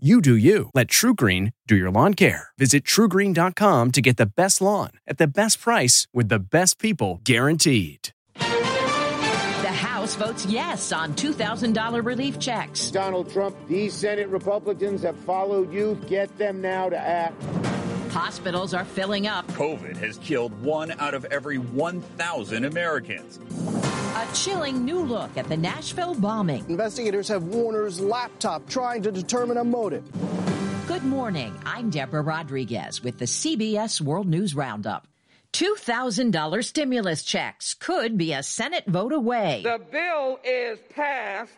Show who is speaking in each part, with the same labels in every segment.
Speaker 1: You do you. Let TruGreen do your lawn care. Visit trugreen.com to get the best lawn at the best price with the best people guaranteed.
Speaker 2: The House votes yes on $2,000 relief checks.
Speaker 3: Donald Trump, these Senate Republicans have followed you. Get them now to act.
Speaker 2: Hospitals are filling up.
Speaker 4: COVID has killed one out of every 1,000 Americans.
Speaker 2: A chilling new look at the Nashville bombing.
Speaker 5: Investigators have Warner's laptop trying to determine a motive.
Speaker 2: Good morning. I'm Deborah Rodriguez with the CBS World News Roundup. $2,000 stimulus checks could be a Senate vote away.
Speaker 6: The bill is passed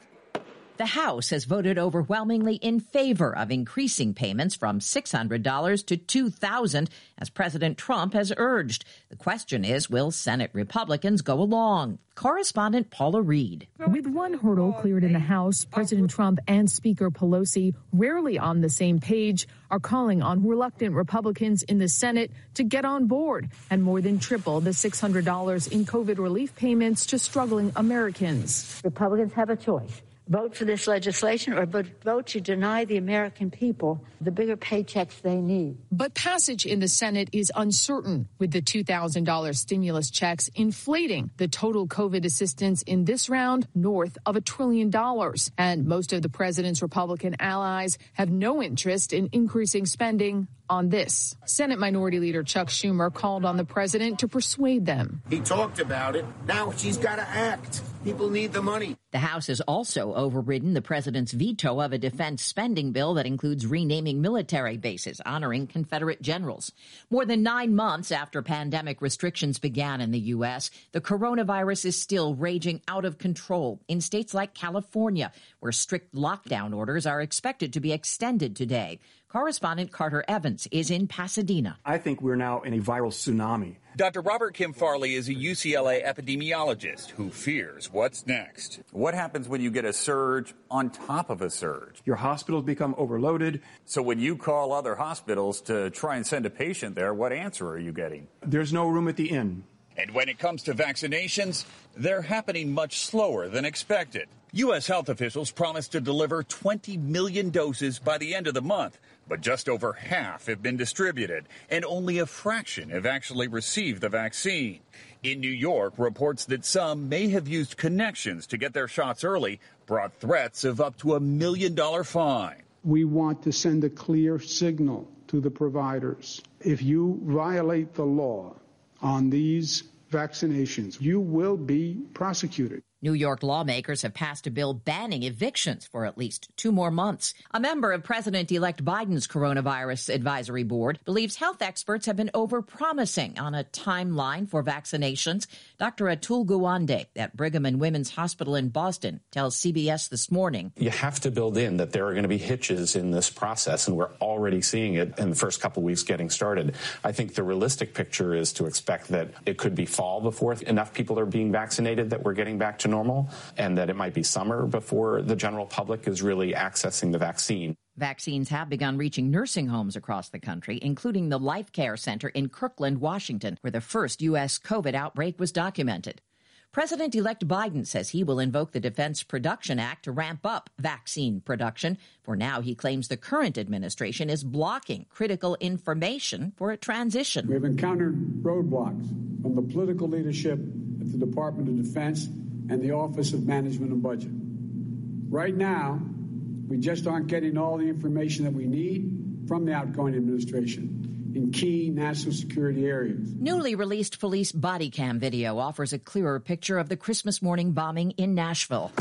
Speaker 2: the House has voted overwhelmingly in favor of increasing payments from $600 to $2,000, as President Trump has urged. The question is, will Senate Republicans go along? Correspondent Paula Reid.
Speaker 7: With one hurdle cleared in the House, President Trump and Speaker Pelosi, rarely on the same page, are calling on reluctant Republicans in the Senate to get on board and more than triple the $600 in COVID relief payments to struggling Americans.
Speaker 8: Republicans have a choice vote for this legislation or vote to deny the American people the bigger paychecks they need.
Speaker 7: But passage in the Senate is uncertain, with the $2,000 stimulus checks inflating the total COVID assistance in this round north of a trillion dollars. And most of the president's Republican allies have no interest in increasing spending on this. Senate Minority Leader Chuck Schumer called on the president to persuade them.
Speaker 3: He talked about it. Now she's got to act. People need the money.
Speaker 2: The House has also overridden the president's veto of a defense spending bill that includes renaming military bases, honoring Confederate generals. More than nine months after pandemic restrictions began in the U.S., the coronavirus is still raging out of control in states like California, where strict lockdown orders are expected to be extended today. Correspondent Carter Evans is in Pasadena.
Speaker 9: I think we're now in a viral tsunami.
Speaker 4: Dr. Robert Kim Farley is a UCLA epidemiologist who fears what's next. What happens when you get a surge on top of a surge?
Speaker 9: Your hospitals become overloaded.
Speaker 4: So when you call other hospitals to try and send a patient there, what answer are you getting?
Speaker 9: There's no room at the inn.
Speaker 4: And when it comes to vaccinations, they're happening much slower than expected. U.S. health officials promised to deliver 20 million doses by the end of the month but just over half have been distributed, and only a fraction have actually received the vaccine. In New York, reports that some may have used connections to get their shots early brought threats of up to a million dollar fine.
Speaker 10: We want to send a clear signal to the providers. If you violate the law on these vaccinations, you will be prosecuted.
Speaker 2: New York lawmakers have passed a bill banning evictions for at least two more months. A member of President elect Biden's coronavirus advisory board believes health experts have been overpromising on a timeline for vaccinations. Dr. Atul Gawande at Brigham and Women's Hospital in Boston tells CBS this morning.
Speaker 11: You have to build in that there are going to be hitches in this process, and we're already seeing it in the first couple weeks getting started. I think the realistic picture is to expect that it could be fall before enough people are being vaccinated that we're getting back to normal, and that it might be summer before the general public is really accessing the vaccine.
Speaker 2: Vaccines have begun reaching nursing homes across the country, including the Life Care Center in Kirkland, Washington, where the first U.S. COVID outbreak was documented. President elect Biden says he will invoke the Defense Production Act to ramp up vaccine production. For now, he claims the current administration is blocking critical information for a transition.
Speaker 10: We have encountered roadblocks from the political leadership at the Department of Defense and the Office of Management and Budget. Right now, we just aren't getting all the information that we need from the outgoing administration in key national security areas.
Speaker 2: Newly released police body cam video offers a clearer picture of the Christmas morning bombing in Nashville.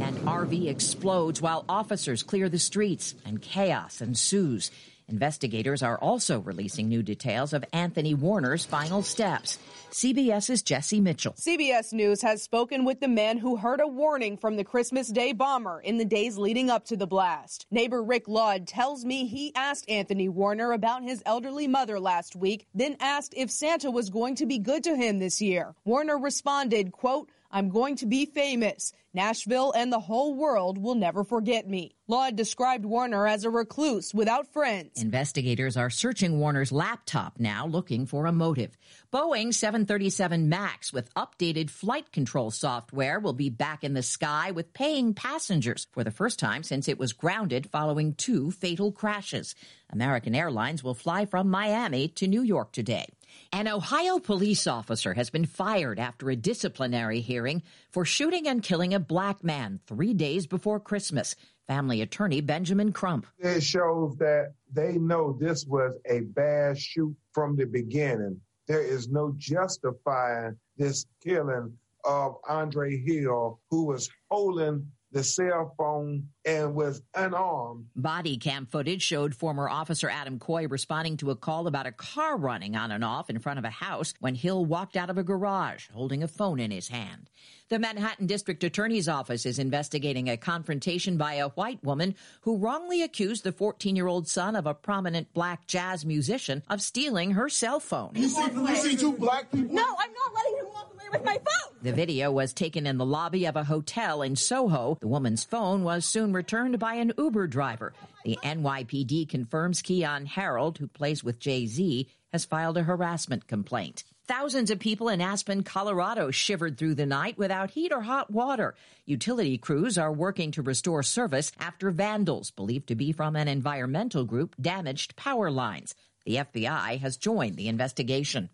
Speaker 2: And RV explodes while officers clear the streets and chaos ensues. Investigators are also releasing new details of Anthony Warner's final steps. CBS's Jesse Mitchell.
Speaker 12: CBS News has spoken with the man who heard a warning from the Christmas Day bomber in the days leading up to the blast. Neighbor Rick Laude tells me he asked Anthony Warner about his elderly mother last week, then asked if Santa was going to be good to him this year. Warner responded, quote, I'm going to be famous. Nashville and the whole world will never forget me. Laude described Warner as a recluse without friends.
Speaker 2: Investigators are searching Warner's laptop now, looking for a motive. Boeing 737 MAX with updated flight control software will be back in the sky with paying passengers for the first time since it was grounded following two fatal crashes. American Airlines will fly from Miami to New York today. An Ohio police officer has been fired after a disciplinary hearing for shooting and killing a black man three days before Christmas. Family attorney Benjamin Crump.
Speaker 13: It shows that they know this was a bad shoot from the beginning. There is no justifying this killing of Andre Hill, who was holding the cell phone and was unarmed.
Speaker 2: Body cam footage showed former officer Adam Coy responding to a call about a car running on and off in front of a house when Hill walked out of a garage holding a phone in his hand. The Manhattan District Attorney's Office is investigating a confrontation by a white woman who wrongly accused the 14 year old son of a prominent black jazz musician of stealing her cell phone.
Speaker 13: You see, you see two black people?
Speaker 14: No, I'm not letting him walk away with my phone.
Speaker 2: The video was taken in the lobby of a hotel in Soho. The woman's phone was soon returned by an Uber driver. The NYPD confirms Keyon Harrold, who plays with Jay Z, has filed a harassment complaint. Thousands of people in Aspen, Colorado shivered through the night without heat or hot water. Utility crews are working to restore service after vandals, believed to be from an environmental group, damaged power lines. The FBI has joined the investigation.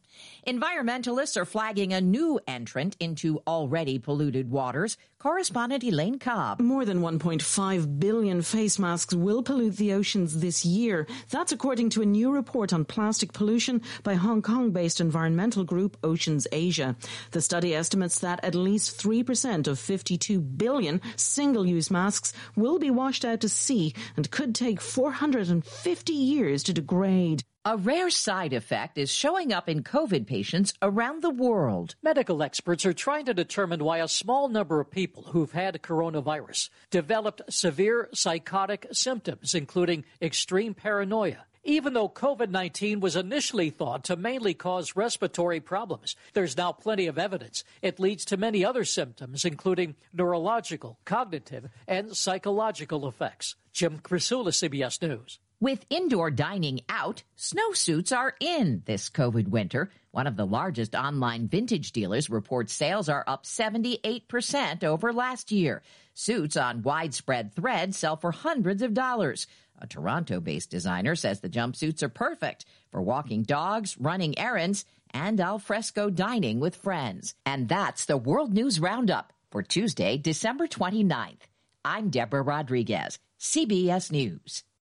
Speaker 2: Environmentalists are flagging a new entrant into already polluted waters. Correspondent Elaine Cobb.
Speaker 15: More than 1.5 billion face masks will pollute the oceans this year. That's according to a new report on plastic pollution by Hong Kong based environmental group OceansAsia. The study estimates that at least 3% of 52 billion single use masks will be washed out to sea and could take 450 years to degrade.
Speaker 2: A rare side effect is showing up in COVID patients around the world.
Speaker 16: Medical experts are trying to determine why a small number of people who've had coronavirus developed severe psychotic symptoms, including extreme paranoia. Even though COVID 19 was initially thought to mainly cause respiratory problems, there's now plenty of evidence it leads to many other symptoms, including neurological, cognitive, and psychological effects. Jim Krasula, CBS News.
Speaker 2: With indoor dining out, snowsuits are in this COVID winter. One of the largest online vintage dealers reports sales are up 78% over last year. Suits on widespread thread sell for hundreds of dollars. A Toronto based designer says the jumpsuits are perfect for walking dogs, running errands, and al fresco dining with friends. And that's the World News Roundup for Tuesday, December 29th. I'm Deborah Rodriguez, CBS News.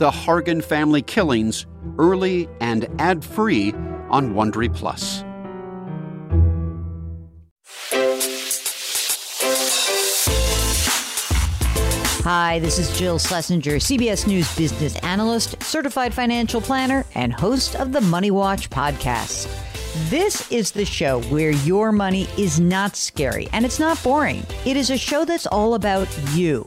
Speaker 17: The Hargan Family Killings early and ad-free on Wondery Plus.
Speaker 18: Hi, this is Jill Schlesinger, CBS News business analyst, certified financial planner, and host of the Money Watch podcast. This is the show where your money is not scary and it's not boring. It is a show that's all about you.